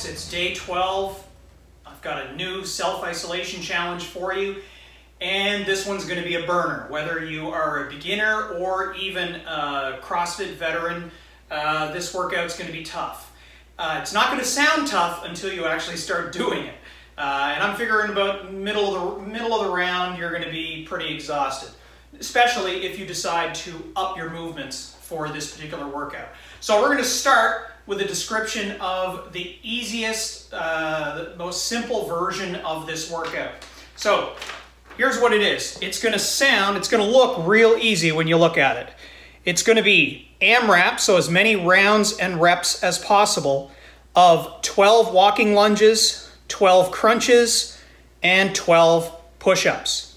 folks. It's day 12. I've got a new self-isolation challenge for you. And this one's going to be a burner. Whether you are a beginner or even a CrossFit veteran, uh, this workout's going to be tough. Uh, it's not going to sound tough until you actually start doing it. Uh, and I'm figuring about middle of the middle of the round, you're going to be pretty exhausted, especially if you decide to up your movements for this particular workout. So we're going to start with a description of the easiest, uh, the most simple version of this workout. So here's what it is. It's going to sound, it's going to look real easy when you look at it. It's going to be AMRAP, so as many rounds and reps as possible, of 12 walking lunges, 12 crunches, and 12 push-ups.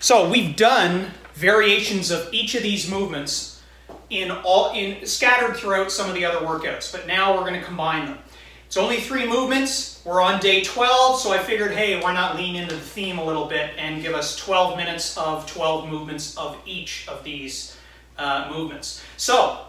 So we've done variations of each of these movements in all in scattered throughout some of the other workouts, but now we're going to combine them. It's only three movements. We're on day 12, so I figured, hey, why not lean into the theme a little bit and give us 12 minutes of 12 movements of each of these uh, movements. So,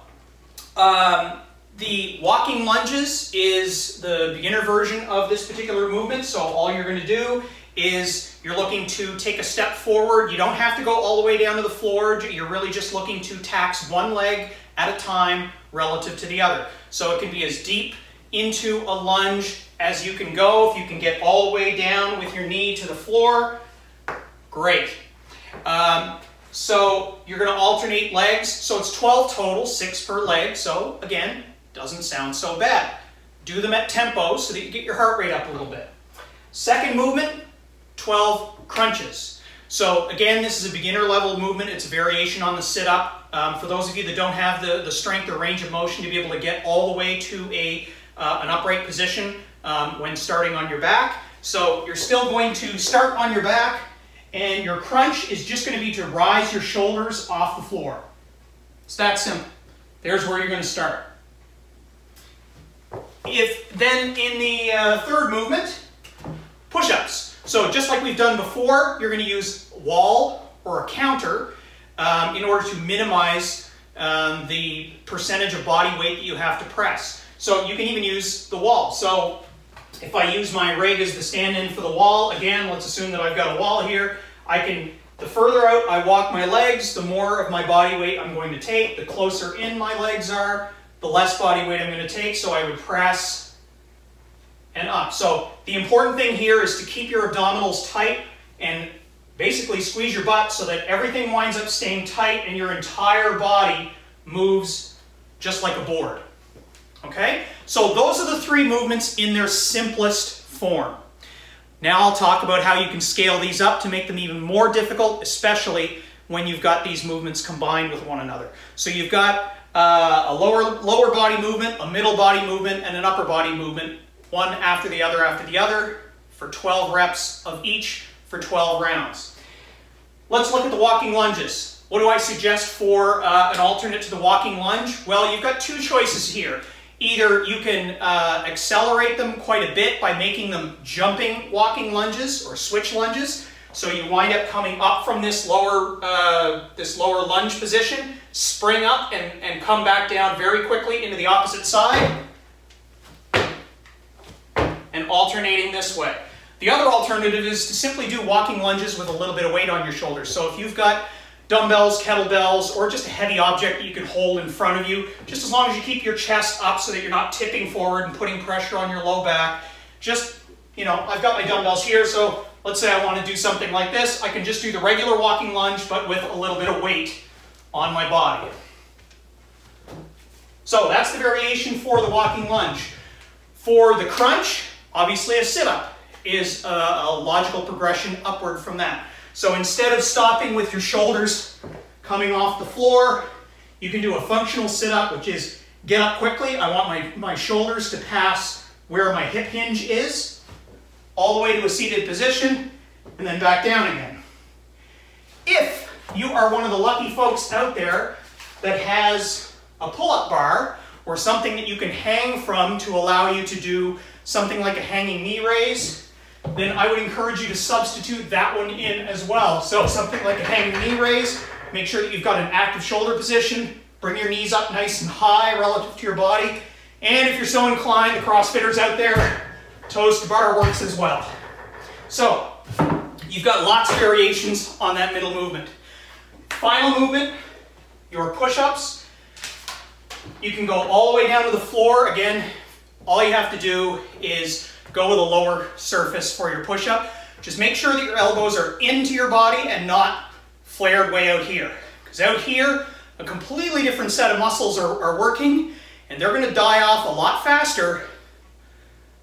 um, the walking lunges is the beginner version of this particular movement. So all you're going to do is you're looking to take a step forward. You don't have to go all the way down to the floor. You're really just looking to tax one leg at a time relative to the other. So it can be as deep into a lunge as you can go. If you can get all the way down with your knee to the floor, great. Um, so you're going to alternate legs. So it's 12 total, 6 per leg. So again, doesn't sound so bad. Do them at tempo so that you get your heart rate up a little bit. Second movement, 12 crunches. So again, this is a beginner level movement. It's a variation on the sit-up. Um, for those of you that don't have the, the strength or range of motion to be able to get all the way to a, uh, an upright position um, when starting on your back. So you're still going to start on your back and your crunch is just going to be to rise your shoulders off the floor. It's that simple. There's where you're going to start. If then in the uh, third movement, push-ups. So just like we've done before, you're going to use wall or a counter um, in order to minimize um, the percentage of body weight that you have to press. So you can even use the wall. So if I use my rig as the stand-in for the wall, again, let's assume that I've got a wall here. I can, the further out I walk my legs, the more of my body weight I'm going to take. The closer in my legs are, the less body weight I'm going to take. So I would press and up. So the important thing here is to keep your abdominals tight and basically squeeze your butt so that everything winds up staying tight and your entire body moves just like a board. Okay? So those are the three movements in their simplest form. Now I'll talk about how you can scale these up to make them even more difficult, especially when you've got these movements combined with one another. So you've got uh, a lower, lower body movement, a middle body movement, and an upper body movement one after the other after the other for 12 reps of each for 12 rounds. Let's look at the walking lunges. What do I suggest for uh, an alternate to the walking lunge? Well, you've got two choices here. Either you can uh, accelerate them quite a bit by making them jumping walking lunges or switch lunges. So you wind up coming up from this lower, uh, this lower lunge position, spring up and, and come back down very quickly into the opposite side and alternating this way. The other alternative is to simply do walking lunges with a little bit of weight on your shoulders. So if you've got dumbbells, kettlebells, or just a heavy object that you can hold in front of you, just as long as you keep your chest up so that you're not tipping forward and putting pressure on your low back, just, you know, I've got my dumbbells here, so let's say I want to do something like this, I can just do the regular walking lunge, but with a little bit of weight on my body. So that's the variation for the walking lunge. For the crunch, Obviously, a sit-up is a, a logical progression upward from that. So instead of stopping with your shoulders coming off the floor, you can do a functional sit-up, which is get up quickly. I want my, my shoulders to pass where my hip hinge is, all the way to a seated position, and then back down again. If you are one of the lucky folks out there that has a pull-up bar or something that you can hang from to allow you to do something like a hanging knee raise, then I would encourage you to substitute that one in as well. So something like a hanging knee raise, make sure that you've got an active shoulder position, bring your knees up nice and high relative to your body. And if you're so inclined, the CrossFitters out there, toes to bar works as well. So, you've got lots of variations on that middle movement. Final movement, your push-ups. You can go all the way down to the floor. Again, all you have to do is go with a lower surface for your push-up. Just make sure that your elbows are into your body and not flared way out here. Because out here, a completely different set of muscles are, are working and they're gonna die off a lot faster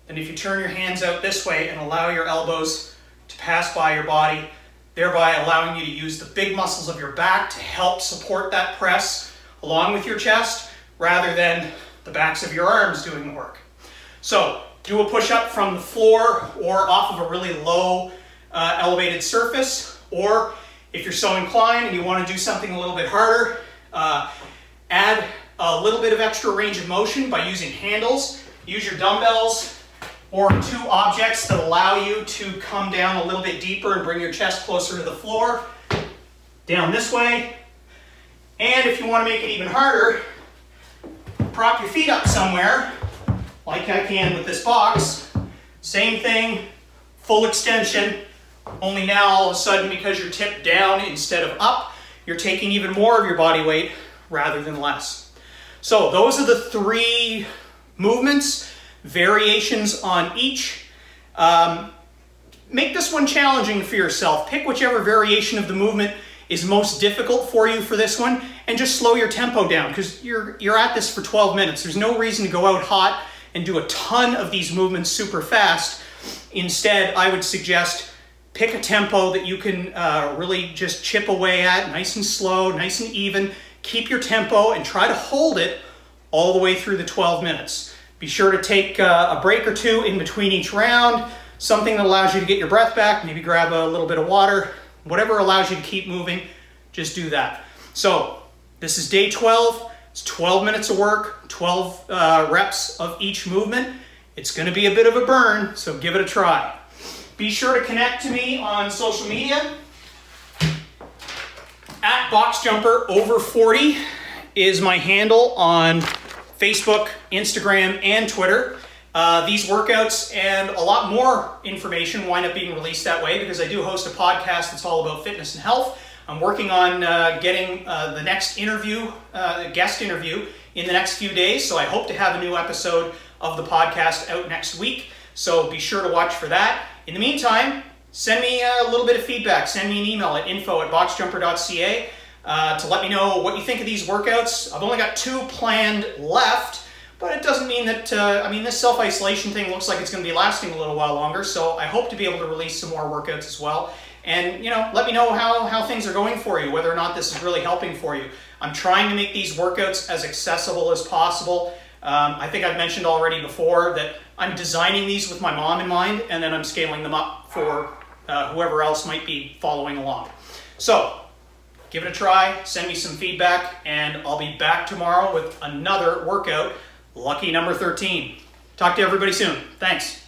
than if you turn your hands out this way and allow your elbows to pass by your body, thereby allowing you to use the big muscles of your back to help support that press along with your chest rather than the backs of your arms doing the work. So do a push-up from the floor or off of a really low uh, elevated surface, or if you're so inclined and you want to do something a little bit harder, uh, add a little bit of extra range of motion by using handles. Use your dumbbells or two objects that allow you to come down a little bit deeper and bring your chest closer to the floor. Down this way. And if you want to make it even harder, prop your feet up somewhere, like I can with this box. Same thing, full extension, only now all of a sudden because you're tipped down instead of up, you're taking even more of your body weight rather than less. So those are the three movements, variations on each. Um, make this one challenging for yourself. Pick whichever variation of the movement is most difficult for you for this one and just slow your tempo down because you're, you're at this for 12 minutes. There's no reason to go out hot and do a ton of these movements super fast. Instead, I would suggest pick a tempo that you can uh, really just chip away at, nice and slow, nice and even. Keep your tempo and try to hold it all the way through the 12 minutes. Be sure to take uh, a break or two in between each round, something that allows you to get your breath back, maybe grab a little bit of water, whatever allows you to keep moving, just do that. So this is day 12. It's 12 minutes of work, 12 uh, reps of each movement. It's gonna be a bit of a burn, so give it a try. Be sure to connect to me on social media. At BoxJumper over 40 is my handle on Facebook, Instagram, and Twitter. Uh, these workouts and a lot more information wind up being released that way because I do host a podcast that's all about fitness and health. I'm working on uh, getting uh, the next interview, uh, guest interview, in the next few days. So I hope to have a new episode of the podcast out next week. So be sure to watch for that. In the meantime, send me a little bit of feedback. Send me an email at info at boxjumper.ca uh, to let me know what you think of these workouts. I've only got two planned left, but it doesn't mean that, uh, I mean, this self-isolation thing looks like it's going to be lasting a little while longer, so I hope to be able to release some more workouts as well. And, you know, let me know how, how things are going for you, whether or not this is really helping for you. I'm trying to make these workouts as accessible as possible. Um, I think I've mentioned already before that I'm designing these with my mom in mind, and then I'm scaling them up for uh, whoever else might be following along. So, give it a try, send me some feedback, and I'll be back tomorrow with another workout, lucky number 13. Talk to everybody soon. Thanks.